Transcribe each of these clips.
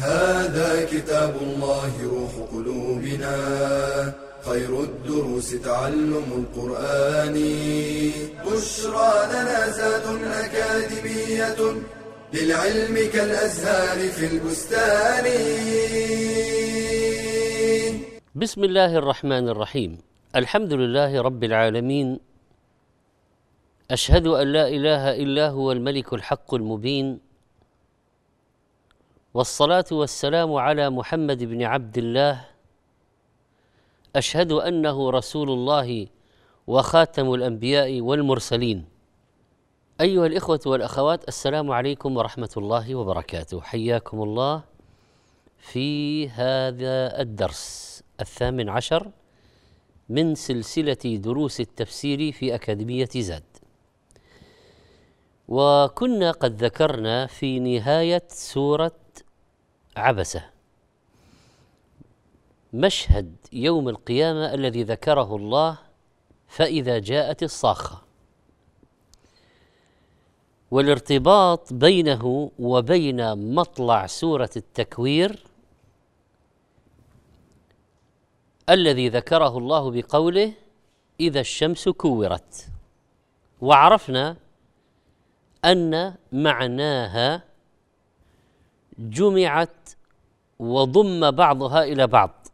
هذا كتاب الله روح قلوبنا. خير الدروس تعلم القرآن. بشرى لنا زاد أكاديمية للعلم كالأزهار في البستان. بسم الله الرحمن الرحيم. الحمد لله رب العالمين. أشهد أن لا إله إلا هو الملك الحق المبين. والصلاة والسلام على محمد بن عبد الله. أشهد أنه رسول الله وخاتم الأنبياء والمرسلين. أيها الإخوة والأخوات السلام عليكم ورحمة الله وبركاته. حياكم الله في هذا الدرس الثامن عشر من سلسلة دروس التفسير في أكاديمية زاد. وكنا قد ذكرنا في نهاية سورة عبسه. مشهد يوم القيامة الذي ذكره الله فإذا جاءت الصاخة. والارتباط بينه وبين مطلع سورة التكوير الذي ذكره الله بقوله إذا الشمس كورت. وعرفنا أن معناها جمعت وضم بعضها إلى بعض.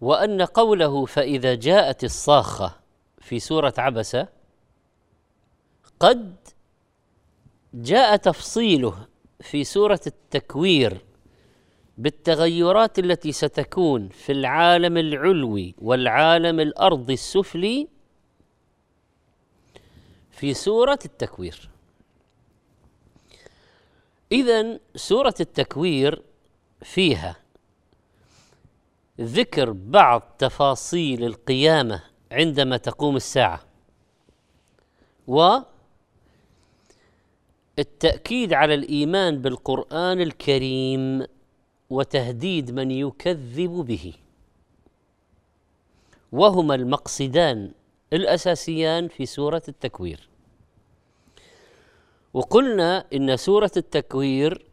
وأن قوله فإذا جاءت الصاخة في سورة عبسة قد جاء تفصيله في سورة التكوير بالتغيرات التي ستكون في العالم العلوي والعالم الارضي السفلي في سورة التكوير. اذا سورة التكوير فيها ذكر بعض تفاصيل القيامة عندما تقوم الساعة و التأكيد على الإيمان بالقرآن الكريم وتهديد من يكذب به. وهما المقصدان الأساسيان في سورة التكوير. وقلنا إن سورة التكوير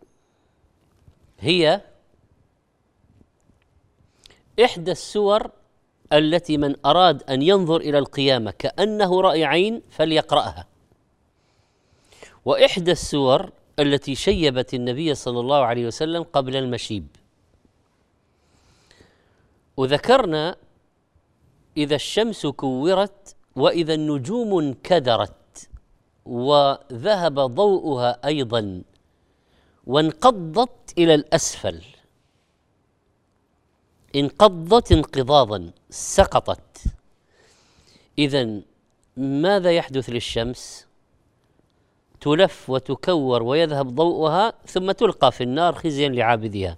هي إحدى السور التي من أراد أن ينظر إلى القيامة كأنه رأي عين فليقرأها. وإحدى السور التي شيبت النبي صلى الله عليه وسلم قبل المشيب. وذكرنا إذا الشمس كورت وإذا النجوم انكدرت. وذهب ضوءها أيضا وانقضت إلى الأسفل. انقضت انقضاضا سقطت. اذا ماذا يحدث للشمس؟ تلف وتكور ويذهب ضوءها ثم تلقى في النار خزيا لعابدها.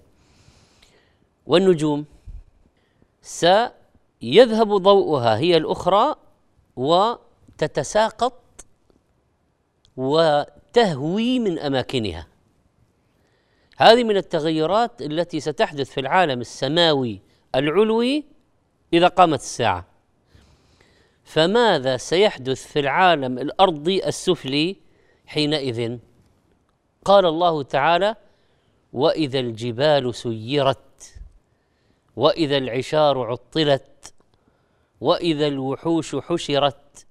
والنجوم؟ سيذهب ضوءها هي الأخرى وتتساقط وتهوي من أماكنها. هذه من التغيرات التي ستحدث في العالم السماوي العلوي إذا قامت الساعة. فماذا سيحدث في العالم الأرضي السفلي حينئذ؟ قال الله تعالى وإذا الجبال سيرت وإذا العشار عطلت وإذا الوحوش حشرت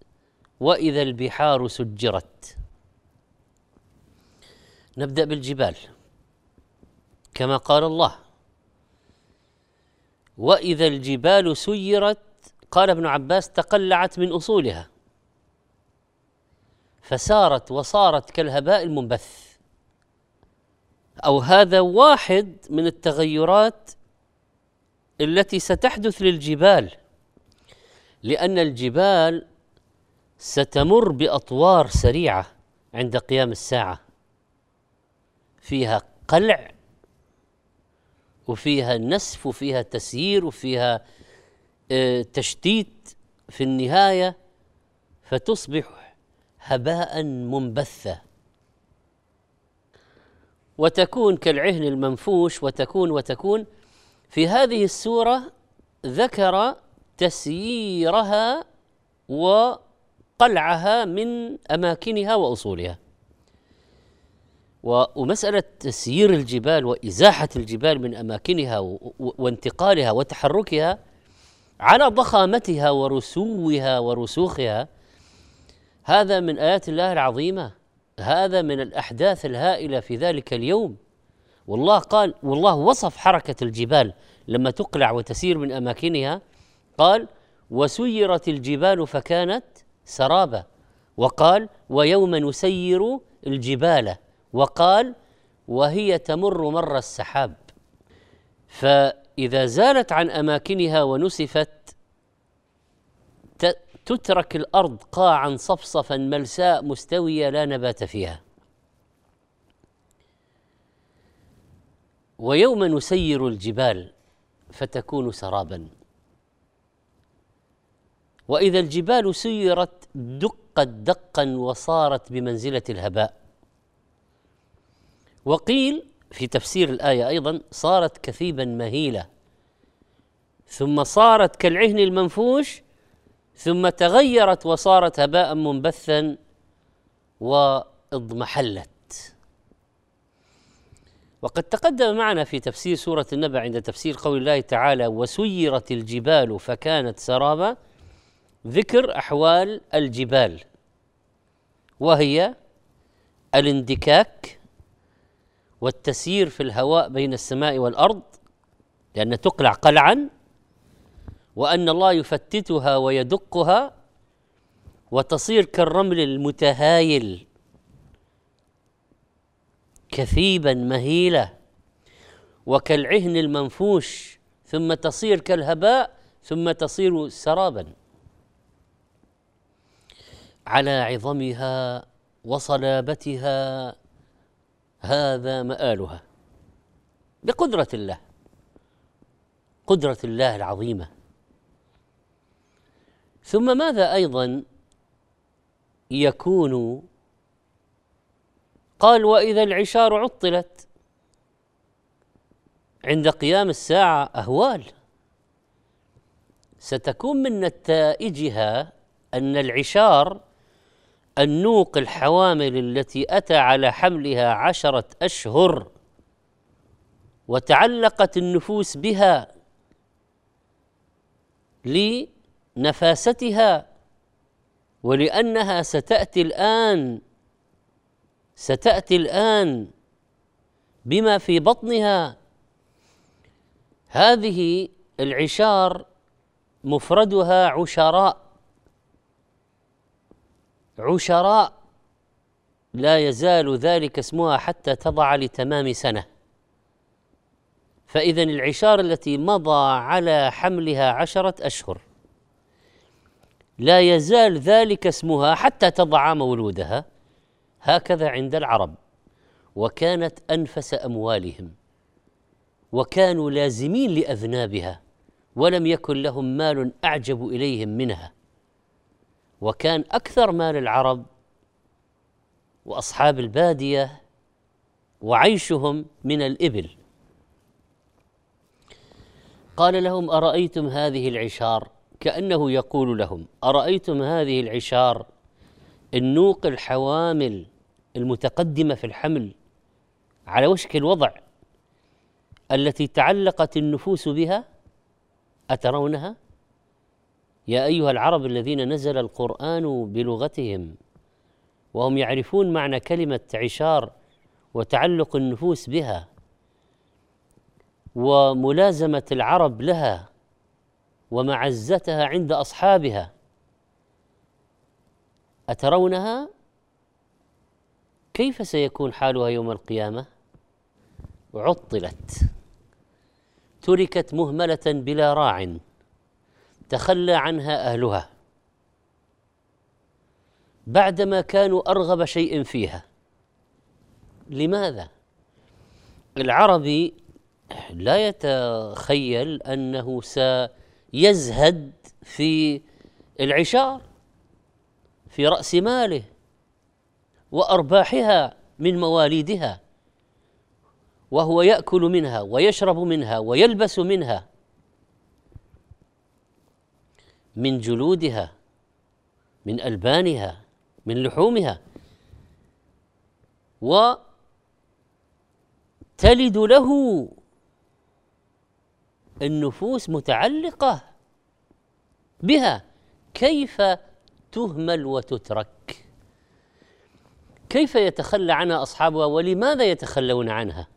وإذا البحار سجرت. نبدأ بالجبال كما قال الله. وإذا الجبال سيرت قال ابن عباس تقلعت من أصولها فسارت وصارت كالهباء المنبث. أو هذا واحد من التغيرات التي ستحدث للجبال لأن الجبال ستمر بأطوار سريعة عند قيام الساعة. فيها قلع وفيها نسف وفيها تسيير وفيها آه، تشتيت في النهاية فتصبح هباء منبثا. وتكون كالعهن المنفوش وتكون وتكون. في هذه السورة ذكر تسييرها وقلعها من أماكنها وأصولها. ومسألة تسيير الجبال وإزاحة الجبال من أماكنها وانتقالها وتحركها على ضخامتها ورسوها ورسوخها هذا من آيات الله العظيمة. هذا من الأحداث الهائلة في ذلك اليوم. والله قال والله وصف حركة الجبال لما تقلع وتسير من أماكنها قال وسيرت الجبال فكانت سرابا وقال ويوم نسير الجبال وقال وهي تمر مر السحاب. فإذا زالت عن أماكنها ونسفت تترك الأرض قاعا صفصفا ملساء مستوية لا نبات فيها. ويوم نسير الجبال فتكون سرابا. وإذا الجبال سيرت دقت دقا وصارت بمنزلة الهباء. وقيل في تفسير الآية أيضا صارت كثيبا مهيلة ثم صارت كالعهن المنفوش ثم تغيرت وصارت هباء منبثا وإضمحلت. وقد تقدم معنا في تفسير سورة النبأ عند تفسير قول الله تعالى وسيرت الجبال فكانت سرابا ذكر أحوال الجبال وهي الاندكاك والتسيير في الهواء بين السماء والأرض لأن تقلع قلعا وأن الله يفتتها ويدقها وتصير كالرمل المتهايل كثيبا مهيلة وكالعهن المنفوش ثم تصير كالهباء ثم تصير سرابا. على عظمها وصلابتها هذا مآلها بقدرة الله قدرة الله العظيمة. ثم ماذا أيضا يكون؟ قال وإذا العشار عطلت عند قيام الساعة أهوال. ستكون من نتائجها أن العشار النوق الحوامل التي أتى على حملها عشرة أشهر وتعلقت النفوس بها لنفاستها ولأنها ستأتي الآن ستأتي الآن بما في بطنها. هذه العشار مفردها عشراء. عشراء لا يزال ذلك اسمها حتى تضع لتمام سنة. فاذا العشار التي مضى على حملها عشرة أشهر. لا يزال ذلك اسمها حتى تضع مولودها هكذا عند العرب وكانت أنفس أموالهم وكانوا لازمين لأذنابها ولم يكن لهم مال أعجب إليهم منها. وكان أكثر مال العرب وأصحاب البادية وعيشهم من الإبل. قال لهم أرأيتم هذه العشار؟ كأنه يقول لهم أرأيتم هذه العشار؟ النوق الحوامل المتقدمة في الحمل على وشك الوضع التي تعلقت النفوس بها أترونها؟ يا أيها العرب الذين نزل القرآن بلغتهم وهم يعرفون معنى كلمة عشار وتعلق النفوس بها وملازمة العرب لها ومعزتها عند أصحابها أترونها؟ كيف سيكون حالها يوم القيامة؟ عطلت تركت مهملة بلا راع. تخلى عنها أهلها. بعدما كانوا أرغب شيء فيها. لماذا؟ العربي لا يتخيل أنه سيزهد في العشار في رأس ماله وأرباحها من مواليدها وهو يأكل منها ويشرب منها ويلبس منها. من جلودها من ألبانها من لحومها. وتلد له النفوس متعلقة بها. كيف تهمل وتترك؟ كيف يتخلى عنها أصحابها؟ ولماذا يتخلون عنها؟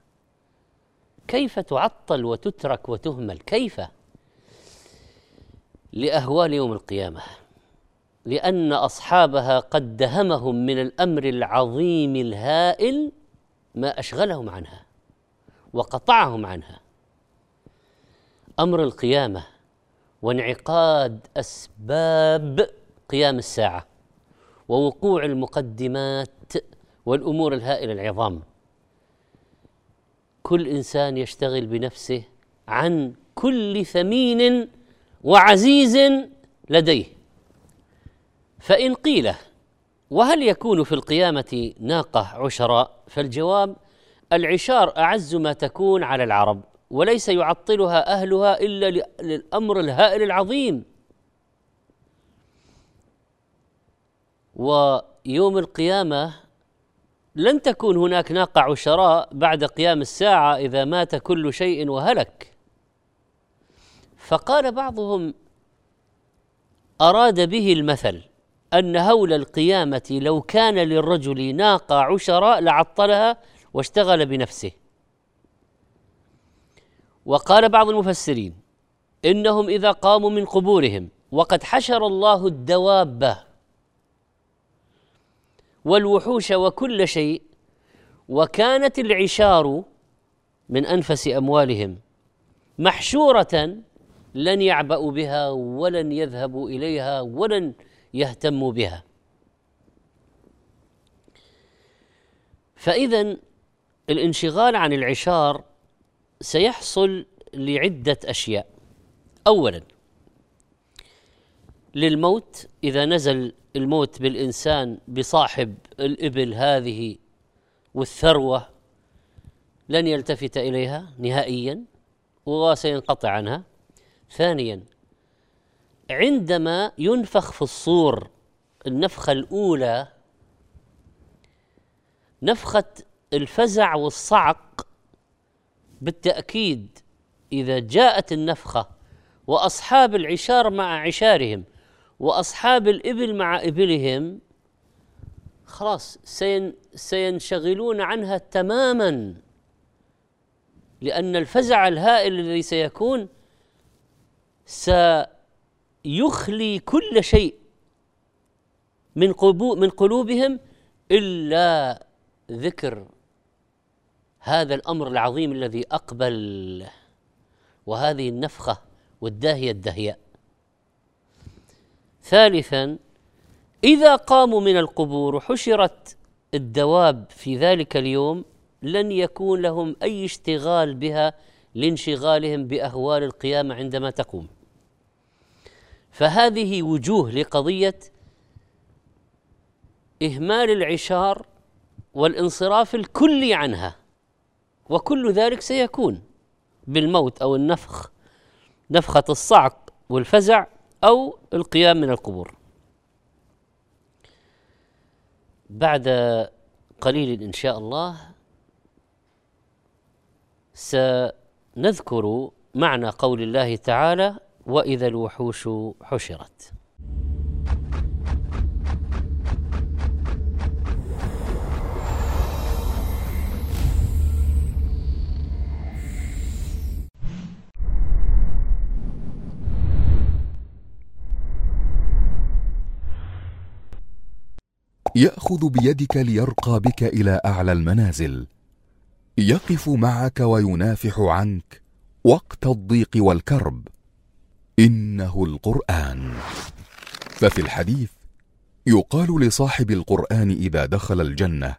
كيف تعطل وتترك وتهمل؟ كيف؟ لأهوال يوم القيامة لأن أصحابها قد دهمهم من الأمر العظيم الهائل ما أشغلهم عنها وقطعهم عنها. أمر القيامة وانعقاد أسباب قيام الساعة ووقوع المقدمات والأمور الهائلة العظام. كل إنسان يشتغل بنفسه عن كل ثمين وعزيز لديه. فإن قيل وهل يكون في القيامة ناقة عشراء؟ فالجواب العشار أعز ما تكون على العرب وليس يعطلها أهلها إلا للأمر الهائل العظيم. ويوم القيامة لن تكون هناك ناقة عشراء بعد قيام الساعة إذا مات كل شيء وهلك. فقال بعضهم أراد به المثل أن هول القيامة لو كان للرجل ناقة عشراء لعطلها واشتغل بنفسه. وقال بعض المفسرين إنهم إذا قاموا من قبورهم وقد حشر الله الدواب والوحوش وكل شيء وكانت العشار من أنفس أموالهم محشورة لن يعبأوا بها ولن يذهبوا إليها ولن يهتموا بها. فاذا الانشغال عن العشار سيحصل لعدة أشياء. اولا للموت إذا نزل الموت بالإنسان بصاحب الإبل هذه والثروة لن يلتفت إليها نهائيا وسينقطع عنها. ثانيا عندما ينفخ في الصور النفخة الأولى نفخة الفزع والصعق بالتأكيد إذا جاءت النفخة وأصحاب العشار مع عشارهم وأصحاب الإبل مع إبلهم خلاص سين سينشغلون عنها تماما لأن الفزع الهائل الذي سيكون سيخلي كل شيء من من قلوبهم إلا ذكر هذا الأمر العظيم الذي أقبل وهذه النفخة والداهية الدهياء. ثالثا إذا قاموا من القبور وحشرت الدواب في ذلك اليوم لن يكون لهم أي اشتغال بها لانشغالهم بأهوال القيامة عندما تقوم. فهذه وجوه لقضية إهمال العشار والانصراف الكلي عنها وكل ذلك سيكون بالموت أو النفخ نفخة الصعق والفزع أو القيام من القبور. بعد قليل إن شاء الله سنذكر معنى قول الله تعالى وإذا الوحوش حشرت. يأخذ بيدك ليرقى بك إلى أعلى المنازل. يقف معك وينافح عنك وقت الضيق والكرب. إنه القرآن. ففي الحديث يقال لصاحب القرآن إذا دخل الجنة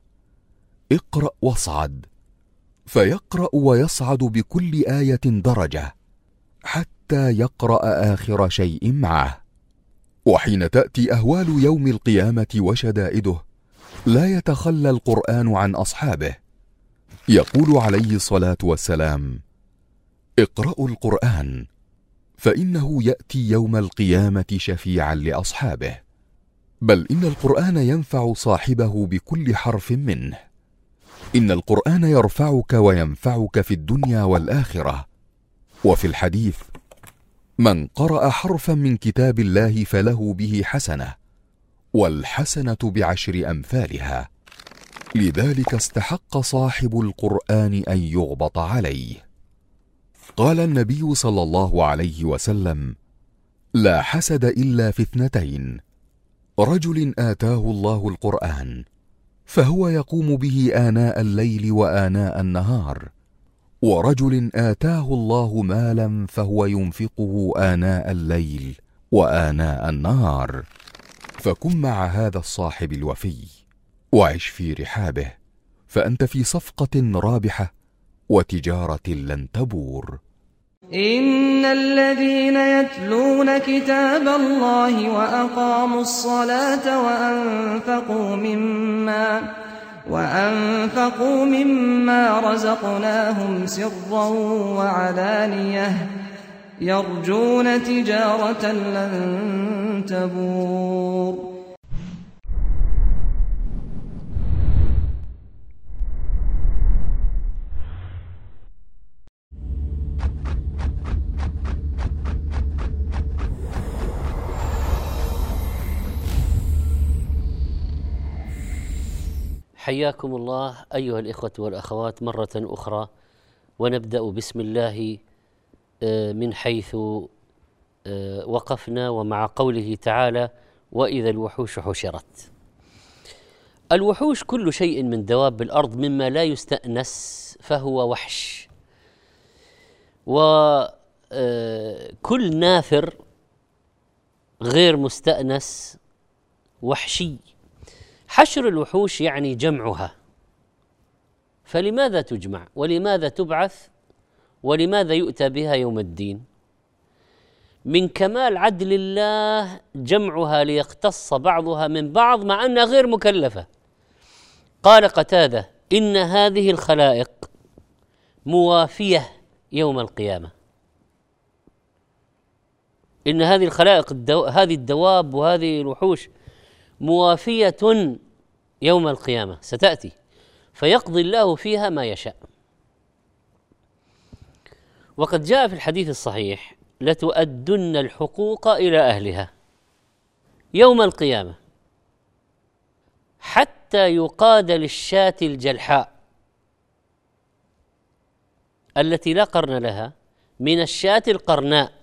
اقرأ واصعد فيقرأ ويصعد بكل آية درجة حتى يقرأ آخر شيء معه. وحين تأتي أهوال يوم القيامة وشدائده لا يتخلى القرآن عن أصحابه. يقول عليه الصلاة والسلام اقرأوا القرآن فإنه يأتي يوم القيامة شفيعا لأصحابه. بل إن القرآن ينفع صاحبه بكل حرف منه. إن القرآن يرفعك وينفعك في الدنيا والآخرة. وفي الحديث من قرأ حرفا من كتاب الله فله به حسنة والحسنة بعشر أمثالها. لذلك استحق صاحب القرآن أن يغبط عليه. قال النبي صلى الله عليه وسلم لا حسد إلا في اثنتين رجل آتاه الله القرآن فهو يقوم به آناء الليل وآناء النهار ورجل آتاه الله مالا فهو ينفقه آناء الليل وآناء النهار فكن مع هذا الصاحب الوفي وعش في رحابه فأنت في صفقة رابحة وتجارة لن تبور. إن الذين يتلون كتاب الله وأقاموا الصلاة وأنفقوا مما وأنفقوا مما رزقناهم سرا وعلانية يرجون تجارة لن تبور. حياكم الله أيها الإخوة والأخوات مرة أخرى ونبدأ بسم الله آه، من حيث آه، وقفنا ومع قوله تعالى وإذا الوحوش حشرت. الوحوش كل شيء من دواب الأرض مما لا يستأنس فهو وحش. وكل آه، نافر غير مستأنس وحشي. حشر الوحوش يعني جمعها. فلماذا تجمع؟ ولماذا تبعث؟ ولماذا يؤتى بها يوم الدين؟ من كمال عدل الله جمعها ليقتص بعضها من بعض مع أنها غير مكلفة. قال قتادة إن هذه الخلائق موافية يوم القيامة. إن هذه الخلائق الدو... هذه الدواب وهذه الوحوش موافية يوم القيامة ستأتي. فيقضي الله فيها ما يشاء. وقد جاء في الحديث الصحيح لتؤدن الحقوق إلى أهلها يوم القيامة حتى يقاد للشاة الجلحاء التي لا قرن لها من الشاة القرناء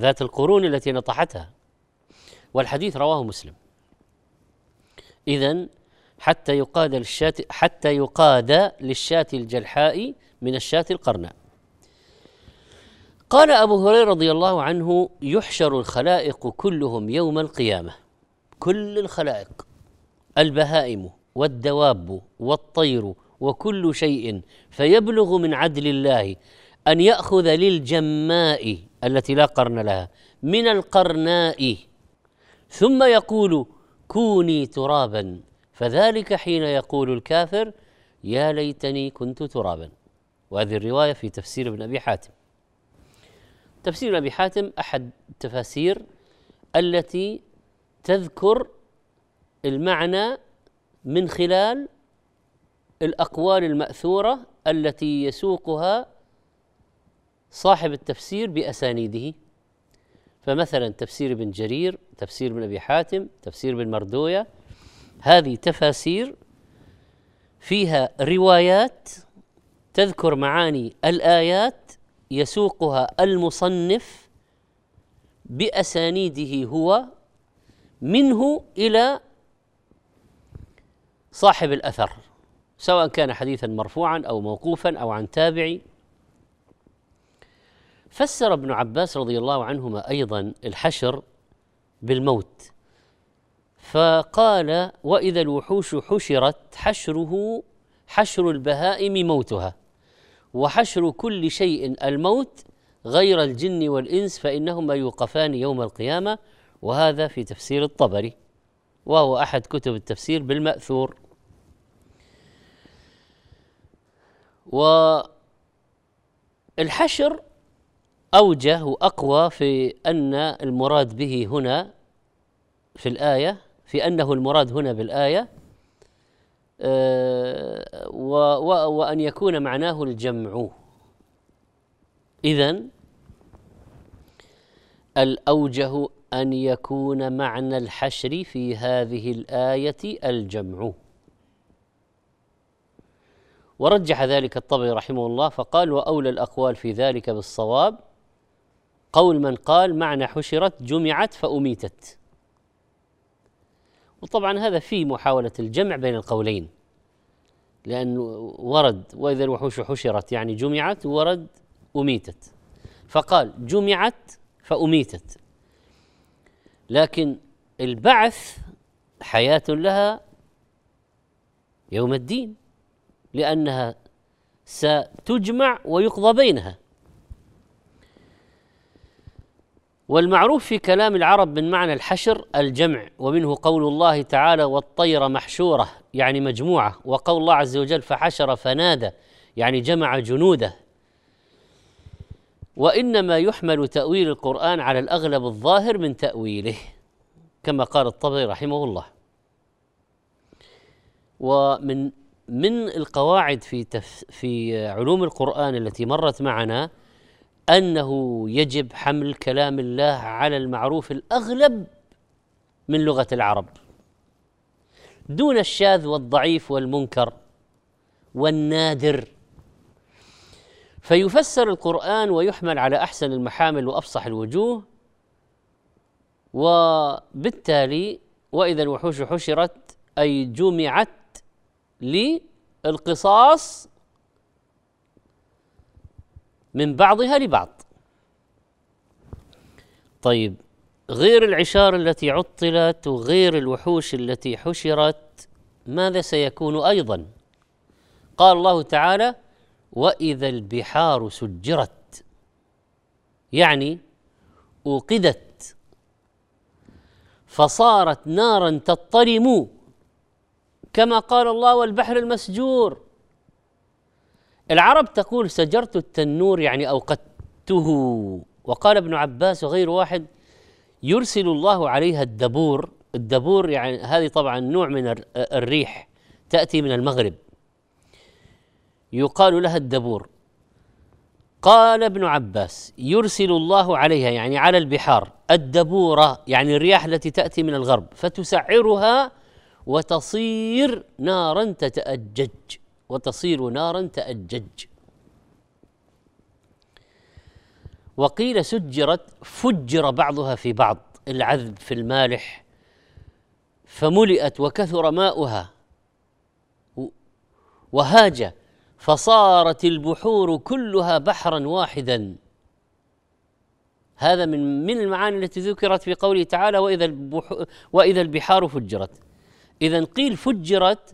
ذات القرون التي نطحتها. والحديث رواه مسلم. إذا حتى يقاد للشاة حتى يقاد للشاة الجلحاء من الشاة القرناء. قال أبو هريرة رضي الله عنه يحشر الخلائق كلهم يوم القيامة. كل الخلائق البهائم والدواب والطير وكل شيء فيبلغ من عدل الله أن يأخذ للجماء التي لا قرن لها من القرناء. ثم يقول كوني ترابا. فذلك حين يقول الكافر يا ليتني كنت ترابا. وهذه الرواية في تفسير ابن أبي حاتم. تفسير ابن أبي حاتم أحد التفاسير التي تذكر المعنى من خلال الأقوال المأثورة التي يسوقها صاحب التفسير بأسانيده. فمثلا تفسير ابن جرير تفسير ابن أبي حاتم تفسير ابن مردوية هذه تفاسير فيها روايات تذكر معاني الآيات يسوقها المصنف بأسانيده هو منه إلى صاحب الأثر سواء كان حديثا مرفوعا أو موقوفا أو عن تابعي. فسر ابن عباس رضي الله عنهما أيضا الحشر بالموت. فقال وإذا الوحوش حشرت حشره حشر البهائم موتها وحشر كل شيء الموت غير الجن والإنس فإنهما يوقفان يوم القيامة. وهذا في تفسير الطبري وهو أحد كتب التفسير بالمأثور. والحشر أوجه وأقوى في أن المراد به هنا في الآية في أنه المراد هنا بالآية آه، وأن يكون معناه الجمع. إذن الأوجه أن يكون معنى الحشر في هذه الآية الجمع. ورجح ذلك الطبري رحمه الله فقال وأولى الأقوال في ذلك بالصواب قول من قال معنى حشرت جمعت فأميتت. وطبعا هذا في محاولة الجمع بين القولين لأنه ورد وإذا الوحوش حشرت يعني جمعت ورد أميتت. فقال جمعت فأميتت. لكن البعث حياة لها يوم الدين لأنها ستجمع ويقضى بينها. والمعروف في كلام العرب من معنى الحشر الجمع ومنه قول الله تعالى والطير محشورة يعني مجموعة وقول الله عز وجل فحشر فنادى يعني جمع جنوده. وإنما يحمل تأويل القرآن على الأغلب الظاهر من تأويله كما قال الطبري رحمه الله. ومن من القواعد في تف في علوم القرآن التي مرت معنا أنه يجب حمل كلام الله على المعروف الأغلب من لغة العرب. دون الشاذ والضعيف والمنكر والنادر. فيفسر القرآن ويحمل على أحسن المحامل وأفصح الوجوه وبالتالي وإذا الوحوش حشرت أي جمعت للقصاص من بعضها لبعض. طيب غير العشار التي عطلت وغير الوحوش التي حشرت ماذا سيكون أيضا؟ قال الله تعالى وإذا البحار سجرت. يعني أوقدت. فصارت نارا تضطرم كما قال الله والبحر المسجور. العرب تقول سجرت التنور يعني أوقدته. وقال ابن عباس وغير واحد يرسل الله عليها الدبور. الدبور يعني هذه طبعا نوع من الريح تأتي من المغرب. يقال لها الدبور. قال ابن عباس يرسل الله عليها يعني على البحار الدبوره يعني الرياح التي تأتي من الغرب فتسعرها وتصير نارا تتأجج. وتصير نارا تأجج. وقيل سجرت فجر بعضها في بعض العذب في المالح فملئت وكثر ماؤها. وهاج فصارت البحور كلها بحرا واحدا. هذا من من المعاني التي ذكرت في قوله تعالى وإذا وإذا البحار فجرت. اذا قيل فجرت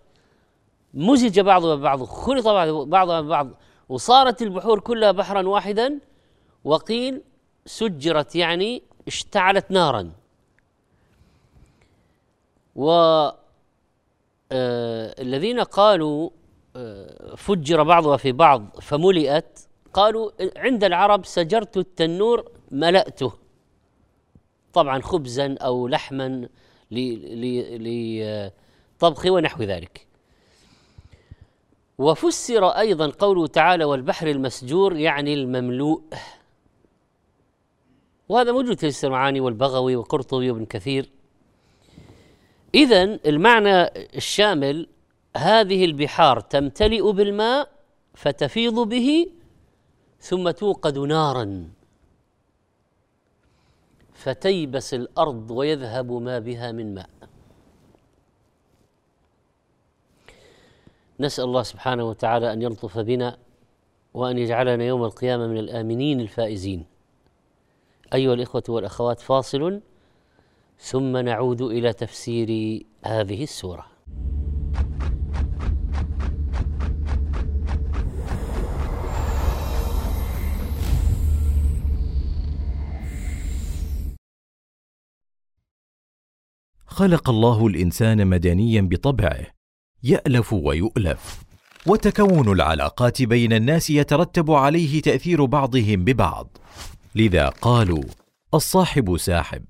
مزج بعضها ببعض خلط بعضها ببعض وصارت البحور كلها بحرا واحدا وقيل سجرت يعني اشتعلت نارا. و آه الذين قالوا آه فجر بعضها في بعض فملئت قالوا عند العرب سجرت التنور ملأته. طبعا خبزا أو لحما لطبخ ونحو ذلك. وفسر أيضا قوله تعالى والبحر المسجور يعني المملوء. وهذا موجود في السمعاني والبغوي وقرطبي وابن كثير. اذا المعنى الشامل هذه البحار تمتلئ بالماء فتفيض به ثم توقد نارا. فتيبس الأرض ويذهب ما بها من ماء. نسأل الله سبحانه وتعالى أن يلطف بنا وأن يجعلنا يوم القيامة من الآمنين الفائزين. أيها الإخوة والأخوات فاصل ثم نعود إلى تفسير هذه السورة. خلق الله الإنسان مدنيا بطبعه. يألف ويؤلف. وتكون العلاقات بين الناس يترتب عليه تأثير بعضهم ببعض. لذا قالوا الصاحب ساحب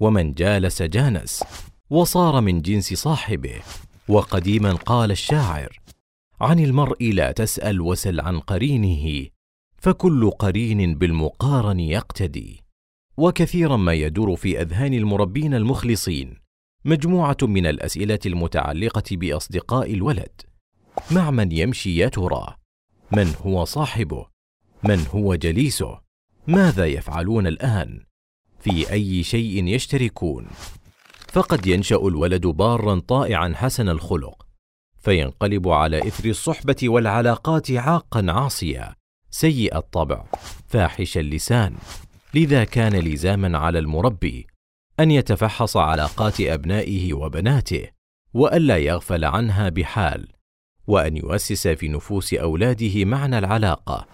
ومن جالس جانس وصار من جنس صاحبه. وقديما قال الشاعر عن المرء لا تسأل وسل عن قرينه فكل قرين بالمقارن يقتدي. وكثيرا ما يدور في أذهان المربين المخلصين مجموعة من الأسئلة المتعلقة بأصدقاء الولد. مع من يمشي يا ترى؟ من هو صاحبه؟ من هو جليسه؟ ماذا يفعلون الآن؟ في أي شيء يشتركون؟ فقد ينشأ الولد بارا طائعا حسن الخلق فينقلب على إثر الصحبة والعلاقات عاقا عاصيا. سيء الطبع فاحش اللسان. لذا كان لزاما على المربي أن يتفحص علاقات أبنائه وبناته والا يغفل عنها بحال وأن يؤسس في نفوس أولاده معنى العلاقة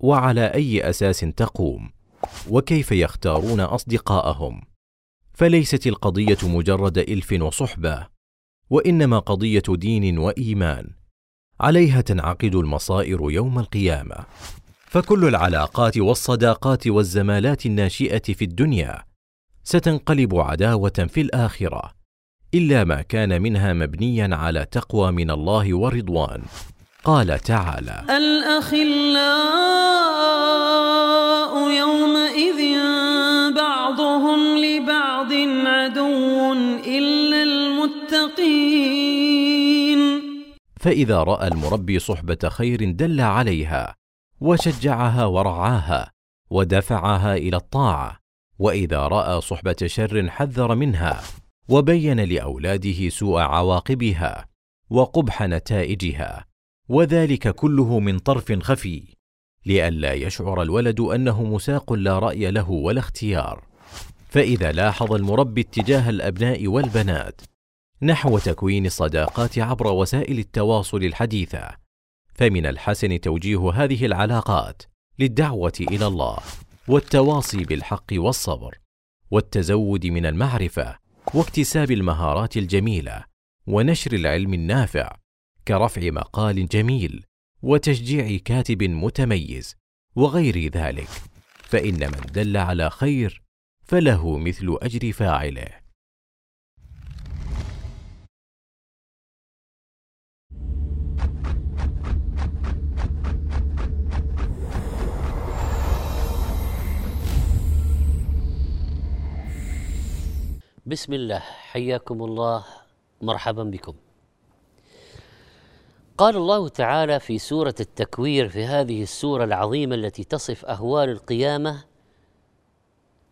وعلى أي أساس تقوم وكيف يختارون أصدقاءهم. فليست القضية مجرد إلف وصحبة وإنما قضية دين وإيمان. عليها تنعقد المصائر يوم القيامة. فكل العلاقات والصداقات والزمالات الناشئة في الدنيا ستنقلب عداوة في الآخرة إلا ما كان منها مبنيا على تقوى من الله ورضوان. قال تعالى الأخلاء يومئذ بعضهم لبعض عدو إلا المتقين. فإذا رأى المربي صحبة خير دل عليها وشجعها ورعاها ودفعها إلى الطاعة. وإذا رأى صحبة شر حذر منها وبين لأولاده سوء عواقبها وقبح نتائجها وذلك كله من طرف خفي لئلا يشعر الولد أنه مساق لا رأي له ولا اختيار. فإذا لاحظ المربي اتجاه الأبناء والبنات نحو تكوين الصداقات عبر وسائل التواصل الحديثة فمن الحسن توجيه هذه العلاقات للدعوة إلى الله. والتواصي بالحق والصبر والتزود من المعرفة واكتساب المهارات الجميلة ونشر العلم النافع كرفع مقال جميل وتشجيع كاتب متميز وغير ذلك. فإن من دل على خير فله مثل أجر فاعله. بسم الله حياكم الله. مرحبا بكم. قال الله تعالى في سورة التكوير في هذه السورة العظيمة التي تصف أهوال القيامة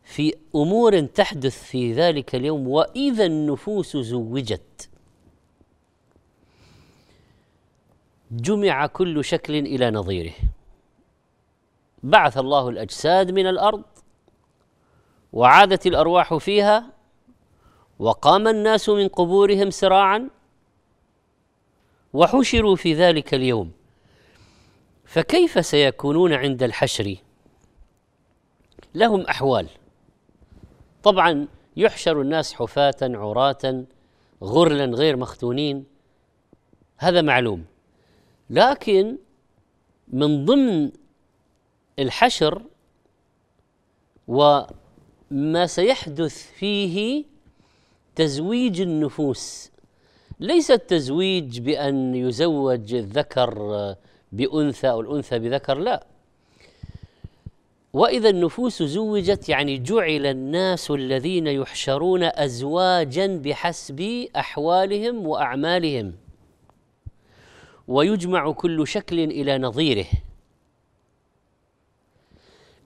في أمور تحدث في ذلك اليوم وإذا النفوس زوجت. جمع كل شكل إلى نظيره. بعث الله الأجساد من الأرض وعادت الأرواح فيها وقام الناس من قبورهم سراعا وحشروا في ذلك اليوم. فكيف سيكونون عند الحشر؟ لهم أحوال. طبعا يحشر الناس حفاة عراة غرلا غير مختونين. هذا معلوم. لكن من ضمن الحشر وما سيحدث فيه تزويج النفوس. ليس التزويج بأن يزوج الذكر بأنثى أو الأنثى بذكر لا. وإذا النفوس زوجت يعني جعل الناس الذين يحشرون أزواجا بحسب أحوالهم وأعمالهم. ويجمع كل شكل إلى نظيره.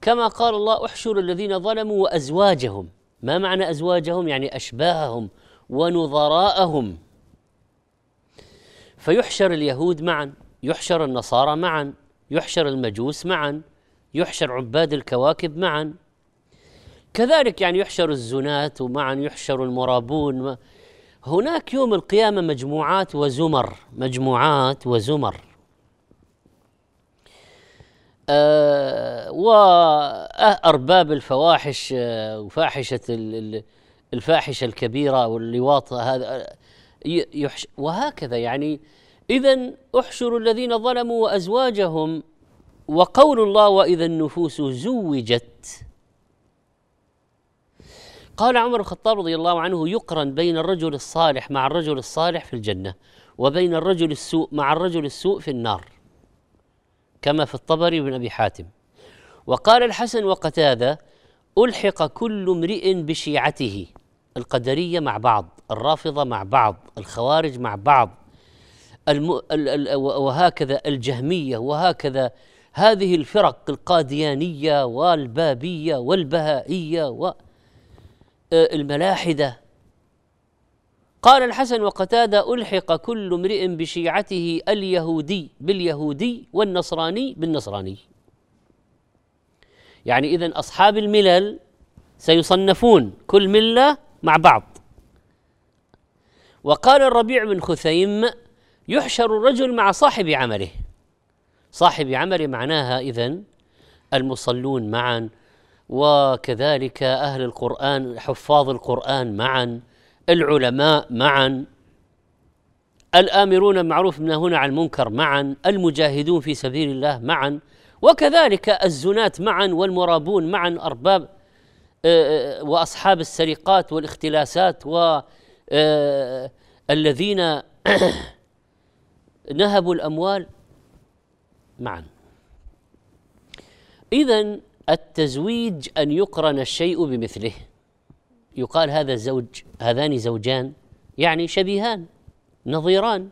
كما قال الله احشر الذين ظلموا وأزواجهم. ما معنى أزواجهم؟ يعني أشباههم ونظراءهم. فيحشر اليهود معا يحشر النصارى معا يحشر المجوس معا يحشر عباد الكواكب معا. كذلك يعني يحشر الزناة ومعا يحشر المرابون هناك يوم القيامة مجموعات وزمر مجموعات وزمر. آه وأرباب الفواحش آه وفاحشة الفاحشة الكبيرة واللواط هذا يحش وهكذا يعني. اذا احشروا الذين ظلموا وأزواجهم وقول الله وإذا النفوس زوجت. قال عمر الخطاب رضي الله عنه يقرن بين الرجل الصالح مع الرجل الصالح في الجنة وبين الرجل السوء مع الرجل السوء في النار. كما في الطبري بن أبي حاتم. وقال الحسن وقتاده ألحق كل امرئ بشيعته القدرية مع بعض الرافضة مع بعض الخوارج مع بعض الم... ال... ال... وهكذا الجهمية وهكذا هذه الفرق القاديانية والبابية والبهائية والملاحده قال الحسن وقتادة ألحق كل امرئ بشيعته اليهودي باليهودي والنصراني بالنصراني. يعني إذا أصحاب الملل سيصنفون كل ملة مع بعض. وقال الربيع بن خثيم يحشر الرجل مع صاحب عمله. صاحب عمله معناها إذن المصلون معا وكذلك أهل القرآن حفاظ القرآن معا. العلماء معا الآمرون معروف من هنا عن المنكر معا المجاهدون في سبيل الله معا وكذلك الزناة معا والمرابون معا أرباب آه، آه، وأصحاب السرقات والاختلاسات و آه نهبوا الأموال معا. اذا التزويج أن يقرن الشيء بمثله. يقال هذا زوج هذان زوجان يعني شبيهان نظيران.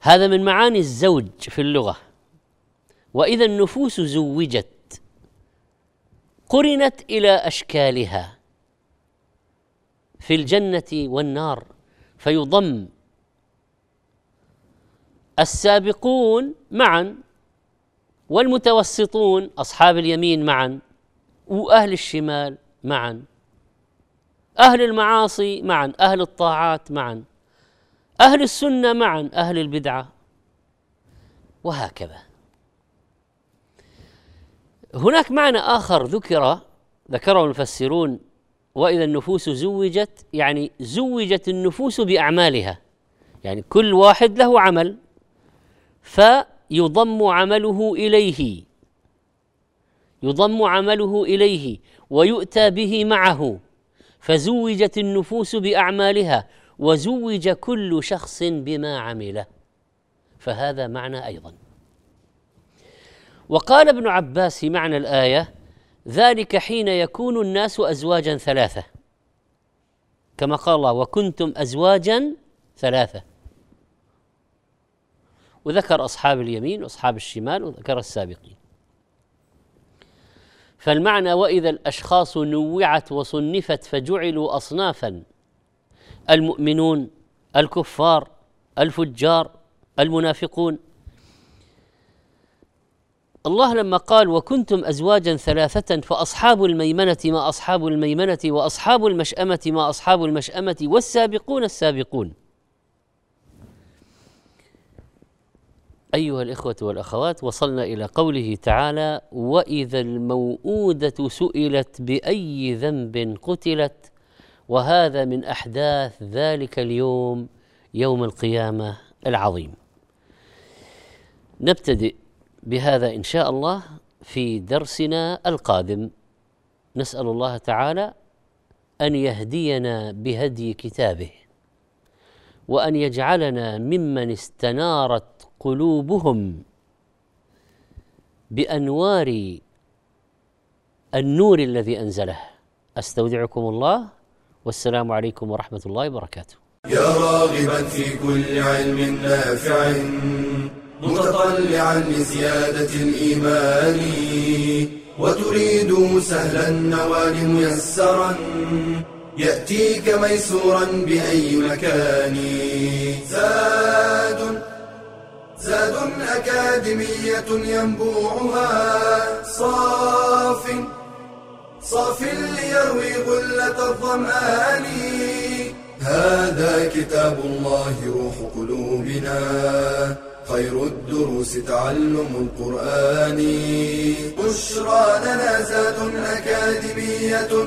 هذا من معاني الزوج في اللغة. وإذا النفوس زوجت قرنت إلى أشكالها في الجنة والنار فيضم السابقون معا والمتوسطون أصحاب اليمين معا. وأهل الشمال معا. أهل المعاصي معا. أهل الطاعات معا. أهل السنة معا. أهل البدعة. وهكذا. هناك معنى آخر ذكر ذكره المفسرون وإذا النفوس زوجت يعني زوجت النفوس بأعمالها. يعني كل واحد له عمل فيضم عمله إليه. يضم عمله إليه ويؤتى به معه فزوجت النفوس بأعمالها وزوج كل شخص بما عمله فهذا معنى أيضا. وقال ابن عباس في معنى الآية ذلك حين يكون الناس ازواجا ثلاثة. كما قال الله وكنتم ازواجا ثلاثة. وذكر أصحاب اليمين وأصحاب الشمال وذكر السابقين. فالمعنى وإذا الأشخاص نوعت وصنفت فجعلوا اصنافا. المؤمنون الكفار الفجار المنافقون. الله لما قال وكنتم ازواجا ثلاثة فأصحاب الميمنة ما أصحاب الميمنة وأصحاب المشأمة ما أصحاب المشأمة والسابقون السابقون. أيها الإخوة والأخوات وصلنا إلى قوله تعالى وإذا الموءودة سئلت بأي ذنب قتلت. وهذا من أحداث ذلك اليوم يوم القيامة العظيم. نبتدئ بهذا إن شاء الله في درسنا القادم. نسأل الله تعالى أن يهدينا بهدي كتابه. وأن يجعلنا ممن استنارت قلوبهم بأنوار النور الذي أنزله. أستودعكم الله والسلام عليكم ورحمة الله وبركاته. يا راغبا في كل علم نافع متطلعا لزيادة الإيمان وتريد سهلا النوال ميسرا. يأتيك ميسورا بأي مكان. زاد زاد أكاديمية ينبوعها. صاف صاف ليروي غلة الظمآن. هذا كتاب الله روح قلوبنا. خير الدروس تعلم القرآن. بشرى لنا زاد أكاديمية